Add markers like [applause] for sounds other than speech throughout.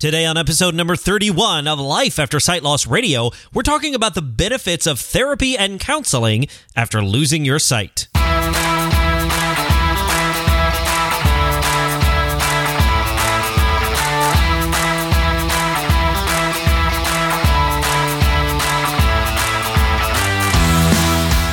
Today, on episode number 31 of Life After Sight Loss Radio, we're talking about the benefits of therapy and counseling after losing your sight.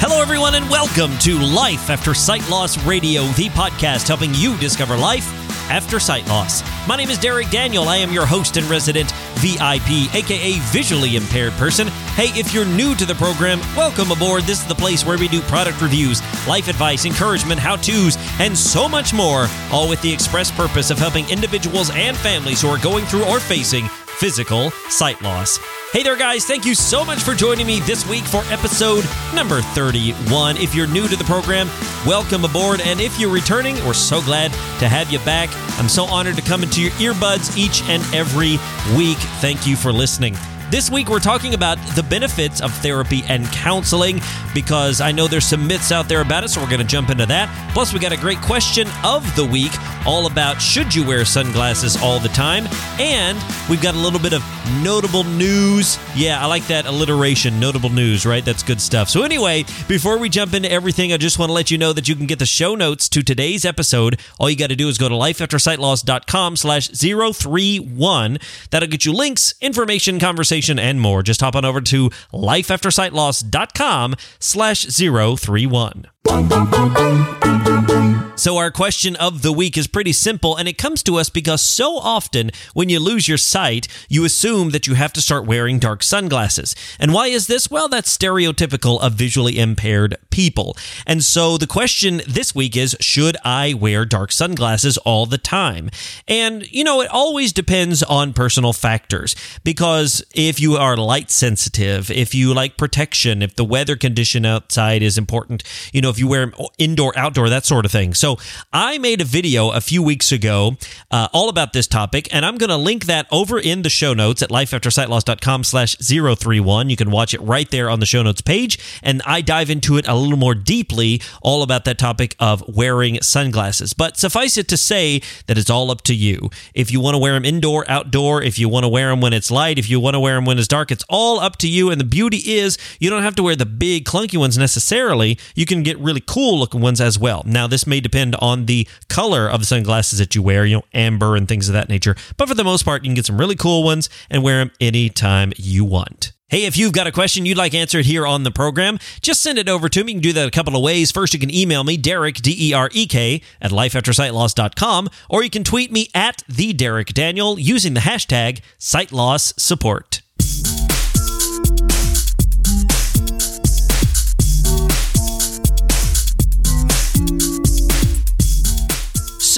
Hello, everyone, and welcome to Life After Sight Loss Radio, the podcast helping you discover life after sight loss. My name is Derek Daniel. I am your host and resident VIP, aka visually impaired person. Hey, if you're new to the program, welcome aboard. This is the place where we do product reviews, life advice, encouragement, how to's, and so much more, all with the express purpose of helping individuals and families who are going through or facing physical sight loss. Hey there, guys. Thank you so much for joining me this week for episode number 31. If you're new to the program, welcome aboard. And if you're returning, we're so glad to have you back. I'm so honored to come into your earbuds each and every week. Thank you for listening. This week, we're talking about the benefits of therapy and counseling because I know there's some myths out there about it, so we're going to jump into that. Plus, we got a great question of the week all about should you wear sunglasses all the time? And we've got a little bit of notable news. Yeah, I like that alliteration, notable news, right? That's good stuff. So, anyway, before we jump into everything, I just want to let you know that you can get the show notes to today's episode. All you got to do is go to lifeaftersightloss.com slash 031. That'll get you links, information, conversation, and more. Just hop on over to lifeaftersightloss.com slash 031. So, our question of the week is pretty simple, and it comes to us because so often when you lose your sight, you assume that you have to start wearing dark sunglasses. And why is this? Well, that's stereotypical of visually impaired people. And so, the question this week is should I wear dark sunglasses all the time? And, you know, it always depends on personal factors because if you are light sensitive, if you like protection, if the weather condition outside is important, you know, if you wear indoor, outdoor, that sort of thing. So I made a video a few weeks ago uh, all about this topic, and I'm going to link that over in the show notes at lifeaftersightloss.com slash 031. You can watch it right there on the show notes page, and I dive into it a little more deeply all about that topic of wearing sunglasses. But suffice it to say that it's all up to you. If you want to wear them indoor, outdoor, if you want to wear them when it's light, if you want to wear them when it's dark, it's all up to you. And the beauty is you don't have to wear the big clunky ones necessarily. You can get really cool looking ones as well. Now, this may depend on the color of the sunglasses that you wear, you know, amber and things of that nature. But for the most part, you can get some really cool ones and wear them anytime you want. Hey, if you've got a question you'd like answered here on the program, just send it over to me. You can do that a couple of ways. First, you can email me, Derek, D E R E K, at lifeaftersightloss.com, or you can tweet me at the Derek Daniel using the hashtag SightLossSupport.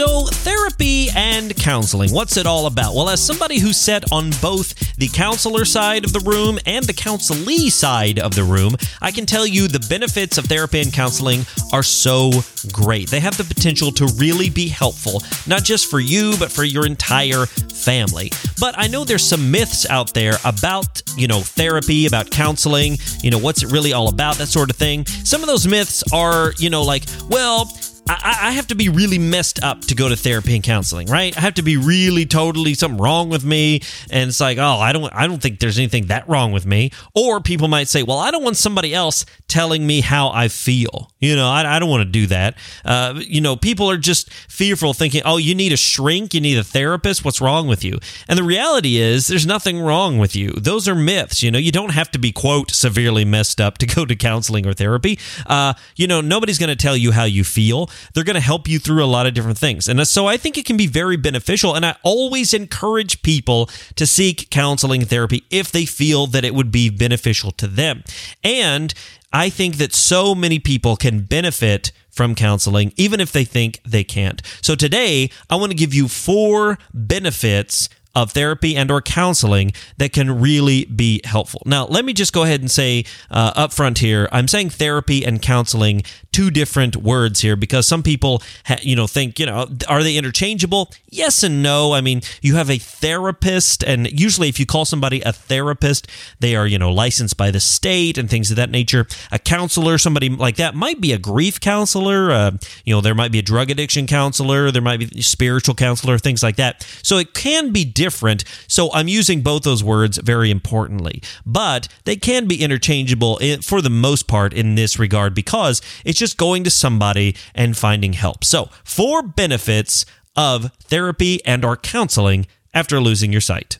So, therapy and counseling, what's it all about? Well, as somebody who sat on both the counselor side of the room and the counselee side of the room, I can tell you the benefits of therapy and counseling are so great. They have the potential to really be helpful, not just for you, but for your entire family. But I know there's some myths out there about, you know, therapy, about counseling, you know, what's it really all about, that sort of thing. Some of those myths are, you know, like, well, I, I, have to be really messed up to go to therapy and counseling, right? I have to be really totally something wrong with me, and it's like, oh, I don't, I don't think there's anything that wrong with me. Or people might say, well, I don't want somebody else telling me how I feel. You know, I, I don't want to do that. Uh, you know, people are just fearful, thinking, oh, you need a shrink, you need a therapist. What's wrong with you? And the reality is, there's nothing wrong with you. Those are myths. You know, you don't have to be quote severely messed up to go to counseling or therapy. Uh, you know, nobody's going to tell you how you feel they're going to help you through a lot of different things. And so I think it can be very beneficial. And I always encourage people to seek counseling therapy if they feel that it would be beneficial to them. And I think that so many people can benefit from counseling, even if they think they can't. So today, I want to give you four benefits of therapy and or counseling that can really be helpful. Now, let me just go ahead and say uh, up front here, I'm saying therapy and counseling two different words here because some people, ha- you know, think, you know, are they interchangeable? Yes and no. I mean, you have a therapist, and usually if you call somebody a therapist, they are, you know, licensed by the state and things of that nature. A counselor, somebody like that, might be a grief counselor. Uh, you know, there might be a drug addiction counselor, there might be a spiritual counselor, things like that. So it can be different. So I'm using both those words very importantly, but they can be interchangeable for the most part in this regard because it's just going to somebody and finding help. So, four benefits of therapy and or counseling after losing your sight.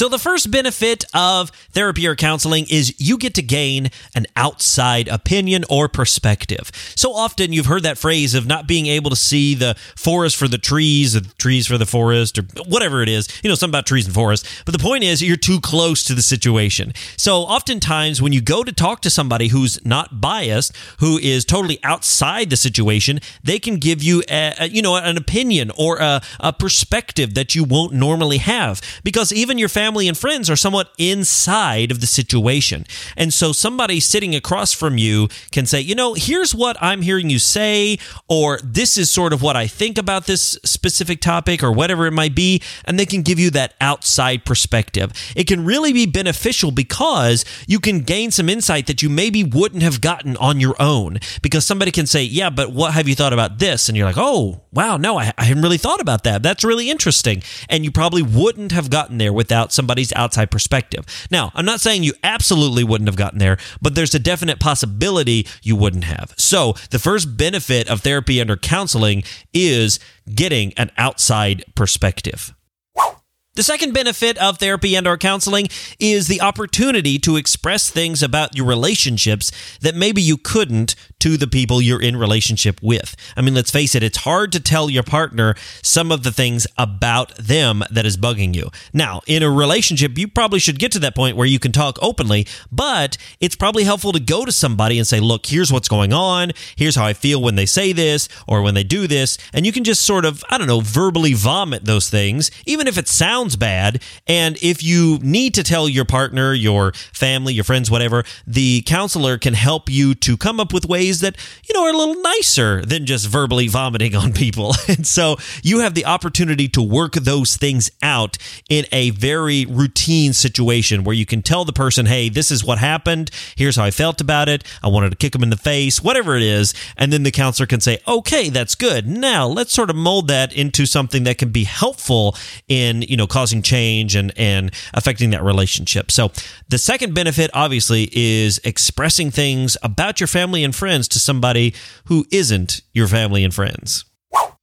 So, the first benefit of therapy or counseling is you get to gain an outside opinion or perspective. So often you've heard that phrase of not being able to see the forest for the trees, or the trees for the forest, or whatever it is. You know, something about trees and forests. But the point is, you're too close to the situation. So, oftentimes when you go to talk to somebody who's not biased, who is totally outside the situation, they can give you, a, a you know, an opinion or a, a perspective that you won't normally have. Because even your family and friends are somewhat inside of the situation. And so somebody sitting across from you can say, you know, here's what I'm hearing you say, or this is sort of what I think about this specific topic, or whatever it might be. And they can give you that outside perspective. It can really be beneficial because you can gain some insight that you maybe wouldn't have gotten on your own. Because somebody can say, yeah, but what have you thought about this? And you're like, oh, wow, no, I, I hadn't really thought about that. That's really interesting. And you probably wouldn't have gotten there without somebody's outside perspective. Now, I'm not saying you absolutely wouldn't have gotten there, but there's a definite possibility you wouldn't have. So, the first benefit of therapy under counseling is getting an outside perspective. The second benefit of therapy and or counseling is the opportunity to express things about your relationships that maybe you couldn't to the people you're in relationship with. I mean, let's face it, it's hard to tell your partner some of the things about them that is bugging you. Now, in a relationship, you probably should get to that point where you can talk openly, but it's probably helpful to go to somebody and say, "Look, here's what's going on. Here's how I feel when they say this or when they do this." And you can just sort of, I don't know, verbally vomit those things, even if it sounds bad. And if you need to tell your partner, your family, your friends, whatever, the counselor can help you to come up with ways that, you know, are a little nicer than just verbally vomiting on people. [laughs] And so you have the opportunity to work those things out in a very routine situation where you can tell the person, hey, this is what happened. Here's how I felt about it. I wanted to kick them in the face, whatever it is. And then the counselor can say, okay, that's good. Now let's sort of mold that into something that can be helpful in, you know, causing change and, and affecting that relationship. So the second benefit, obviously, is expressing things about your family and friends to somebody who isn't your family and friends.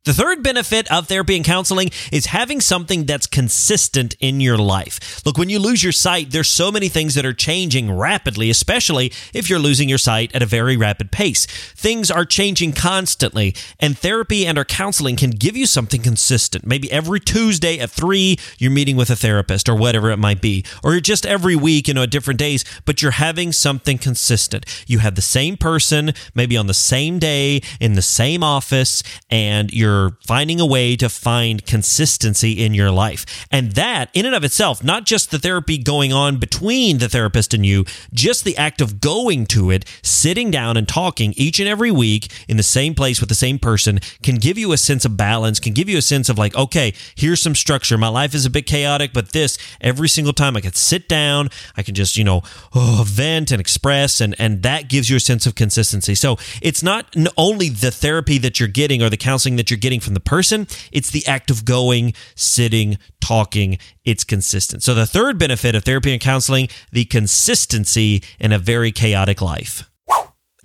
The third benefit of therapy and counseling is having something that's consistent in your life. Look, when you lose your sight, there's so many things that are changing rapidly, especially if you're losing your sight at a very rapid pace. Things are changing constantly, and therapy and our counseling can give you something consistent. Maybe every Tuesday at 3, you're meeting with a therapist or whatever it might be, or just every week, you know, at different days, but you're having something consistent. You have the same person, maybe on the same day, in the same office, and you're you're finding a way to find consistency in your life. And that, in and of itself, not just the therapy going on between the therapist and you, just the act of going to it, sitting down and talking each and every week in the same place with the same person can give you a sense of balance, can give you a sense of like, okay, here's some structure. My life is a bit chaotic, but this, every single time I can sit down, I can just, you know, oh, vent and express, and, and that gives you a sense of consistency. So it's not only the therapy that you're getting or the counseling that you're getting getting from the person. It's the act of going, sitting, talking. It's consistent. So, the third benefit of therapy and counseling, the consistency in a very chaotic life.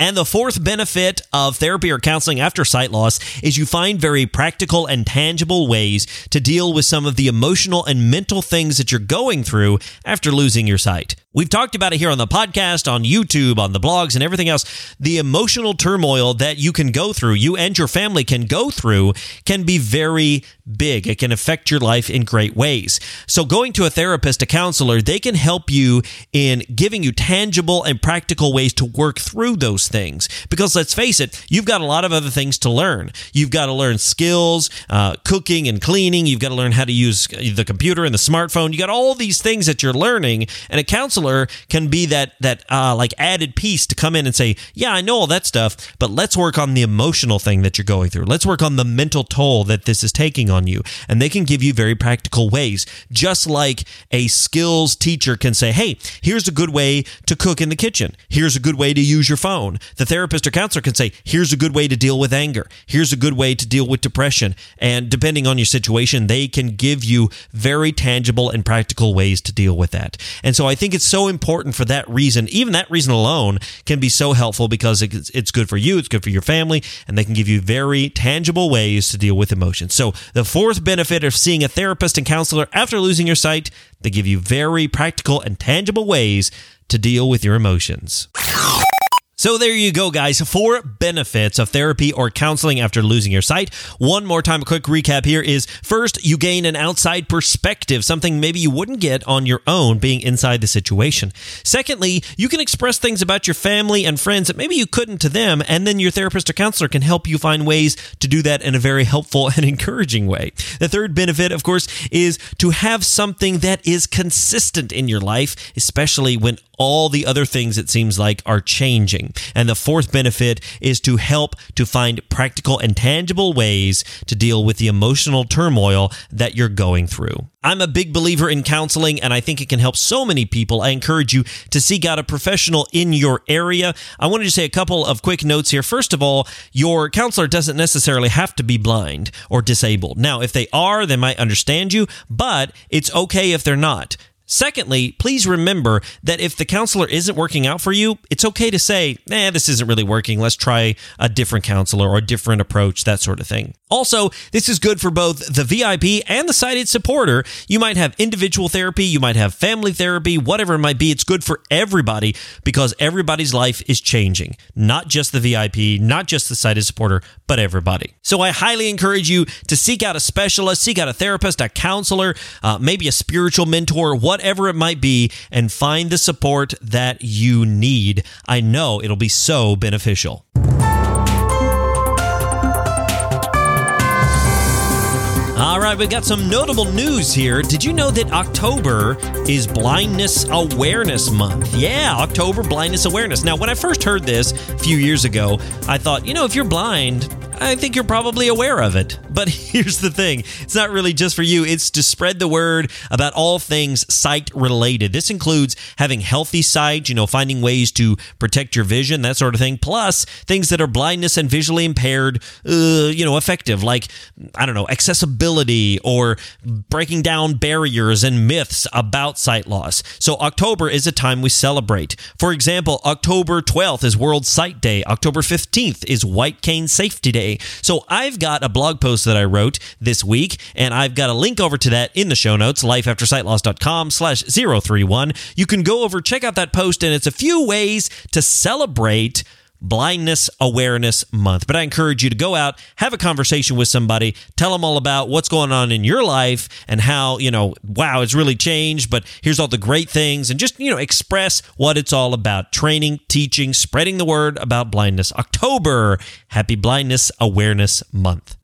And the fourth benefit of therapy or counseling after sight loss is you find very practical and tangible ways to deal with some of the emotional and mental things that you're going through after losing your sight. We've talked about it here on the podcast, on YouTube, on the blogs, and everything else. The emotional turmoil that you can go through, you and your family can go through, can be very big. It can affect your life in great ways. So, going to a therapist, a counselor, they can help you in giving you tangible and practical ways to work through those things. Because let's face it, you've got a lot of other things to learn. You've got to learn skills, uh, cooking and cleaning. You've got to learn how to use the computer and the smartphone. You got all these things that you're learning, and a counselor counselor can be that that uh, like added piece to come in and say, "Yeah, I know all that stuff, but let's work on the emotional thing that you're going through. Let's work on the mental toll that this is taking on you." And they can give you very practical ways, just like a skills teacher can say, "Hey, here's a good way to cook in the kitchen. Here's a good way to use your phone." The therapist or counselor can say, "Here's a good way to deal with anger. Here's a good way to deal with depression." And depending on your situation, they can give you very tangible and practical ways to deal with that. And so I think it's so important for that reason. Even that reason alone can be so helpful because it's good for you, it's good for your family, and they can give you very tangible ways to deal with emotions. So the fourth benefit of seeing a therapist and counselor after losing your sight, they give you very practical and tangible ways to deal with your emotions. So there you go, guys. Four benefits of therapy or counseling after losing your sight. One more time, a quick recap here is first, you gain an outside perspective, something maybe you wouldn't get on your own being inside the situation. Secondly, you can express things about your family and friends that maybe you couldn't to them, and then your therapist or counselor can help you find ways to do that in a very helpful [laughs] and encouraging way. The third benefit, of course, is to have something that is consistent in your life, especially when all the other things it seems like are changing. And the fourth benefit is to help to find practical and tangible ways to deal with the emotional turmoil that you're going through. I'm a big believer in counseling and I think it can help so many people. I encourage you to seek out a professional in your area. I wanted to say a couple of quick notes here. First of all, your counselor doesn't necessarily have to be blind or disabled. Now, if they are, they might understand you, but it's okay if they're not. Secondly, please remember that if the counselor isn't working out for you, it's okay to say, nah, this isn't really working. Let's try a different counselor or a different approach, that sort of thing. Also, this is good for both the VIP and the sighted supporter. You might have individual therapy, you might have family therapy, whatever it might be. It's good for everybody because everybody's life is changing. Not just the VIP, not just the sighted supporter, but everybody. So I highly encourage you to seek out a specialist, seek out a therapist, a counselor, uh, maybe a spiritual mentor, whatever it might be, and find the support that you need. I know it'll be so beneficial. All right, we've got some notable news here. Did you know that October is Blindness Awareness Month? Yeah, October Blindness Awareness. Now, when I first heard this a few years ago, I thought, you know, if you're blind, I think you're probably aware of it. But [laughs] here's the thing it's not really just for you, it's to spread the word about all things sight related. This includes having healthy sight, you know, finding ways to protect your vision, that sort of thing, plus things that are blindness and visually impaired, uh, you know, effective, like, I don't know, accessibility or breaking down barriers and myths about sight loss. So, October is a time we celebrate. For example, October 12th is World Sight Day, October 15th is White Cane Safety Day. So I've got a blog post that I wrote this week, and I've got a link over to that in the show notes, lifeaftersightloss.com slash 031. You can go over, check out that post, and it's a few ways to celebrate Blindness Awareness Month. But I encourage you to go out, have a conversation with somebody, tell them all about what's going on in your life and how, you know, wow, it's really changed, but here's all the great things and just, you know, express what it's all about. Training, teaching, spreading the word about blindness. October, Happy Blindness Awareness Month.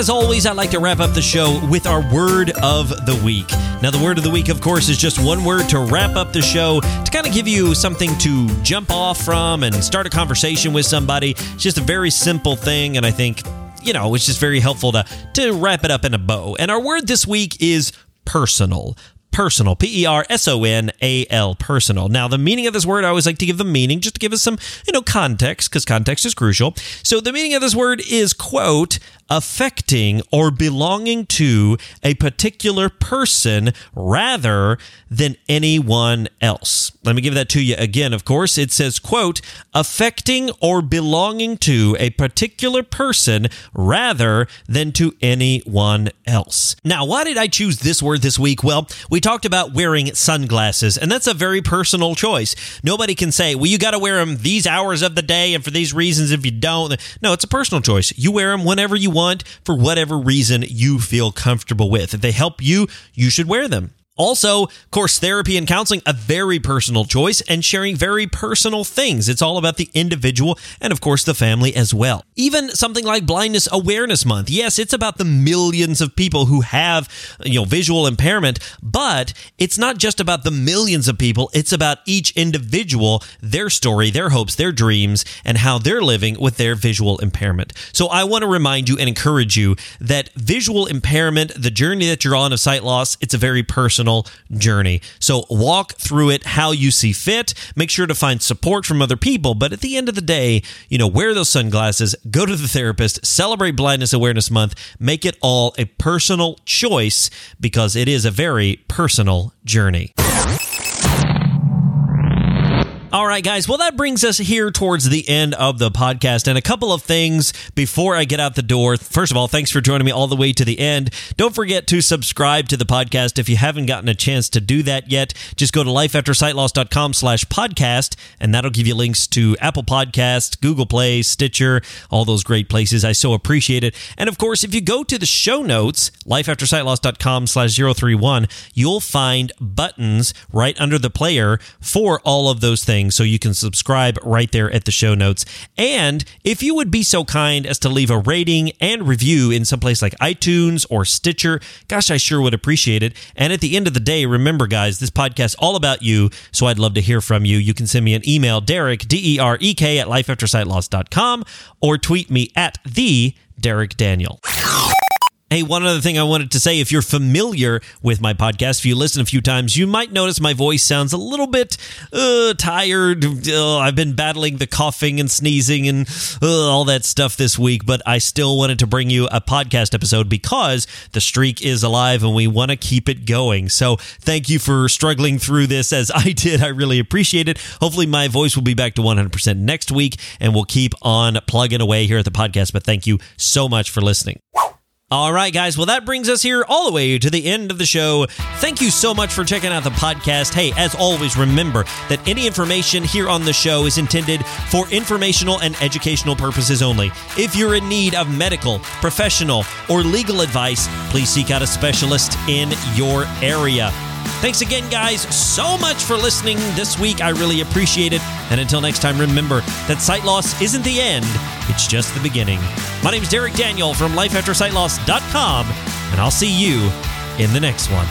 As always, I like to wrap up the show with our word of the week. Now, the word of the week, of course, is just one word to wrap up the show to kind of give you something to jump off from and start a conversation with somebody. It's just a very simple thing, and I think, you know, it's just very helpful to, to wrap it up in a bow. And our word this week is personal personal. P E R S O N A L, personal. Now, the meaning of this word, I always like to give the meaning just to give us some, you know, context because context is crucial. So, the meaning of this word is, quote, affecting or belonging to a particular person rather than anyone else. Let me give that to you again. Of course, it says, quote, affecting or belonging to a particular person rather than to anyone else. Now, why did I choose this word this week? Well, we talked about wearing sunglasses, and that's a very personal choice. Nobody can say, well, you got to wear them these hours of the day and for these reasons if you don't. No, it's a personal choice. You wear them whenever you want want for whatever reason you feel comfortable with. If they help you, you should wear them. Also, of course, therapy and counseling, a very personal choice and sharing very personal things. It's all about the individual and, of course, the family as well. Even something like Blindness Awareness Month. Yes, it's about the millions of people who have, you know, visual impairment, but it's not just about the millions of people. It's about each individual, their story, their hopes, their dreams, and how they're living with their visual impairment. So I want to remind you and encourage you that visual impairment, the journey that you're on of sight loss, it's a very personal personal journey. So walk through it how you see fit. Make sure to find support from other people. But at the end of the day, you know, wear those sunglasses, go to the therapist, celebrate Blindness Awareness Month, make it all a personal choice because it is a very personal journey. All right, guys. Well, that brings us here towards the end of the podcast. And a couple of things before I get out the door. First of all, thanks for joining me all the way to the end. Don't forget to subscribe to the podcast if you haven't gotten a chance to do that yet. Just go to lifeaftersightloss.com slash podcast, and that'll give you links to Apple Podcast, Google Play, Stitcher, all those great places. I so appreciate it. And of course, if you go to the show notes, lifeaftersightloss.com slash 031, you'll find buttons right under the player for all of those things so you can subscribe right there at the show notes. And if you would be so kind as to leave a rating and review in some place like iTunes or Stitcher, gosh, I sure would appreciate it. And at the end of the day, remember, guys, this podcast all about you, so I'd love to hear from you. You can send me an email, Derek, D E R E K, at lifeaftersightloss.com, or tweet me at the Derek Daniel. Hey, one other thing I wanted to say if you're familiar with my podcast, if you listen a few times, you might notice my voice sounds a little bit uh, tired. Uh, I've been battling the coughing and sneezing and uh, all that stuff this week, but I still wanted to bring you a podcast episode because the streak is alive and we want to keep it going. So thank you for struggling through this as [laughs] I did. I really appreciate it. Hopefully, my voice will be back to 100% next week and we'll keep on plugging away here at the podcast. But thank you so much for listening. All right, guys. Well, that brings us here all the way to the end of the show. Thank you so much for checking out the podcast. Hey, as always, remember that any information here on the show is intended for informational and educational purposes only. If you're in need of medical, professional, or legal advice, please seek out a specialist in your area. Thanks again, guys, so much for listening this week. I really appreciate it. And until next time, remember that sight loss isn't the end, it's just the beginning. My name is Derek Daniel from lifeaftersightloss.com, and I'll see you in the next one.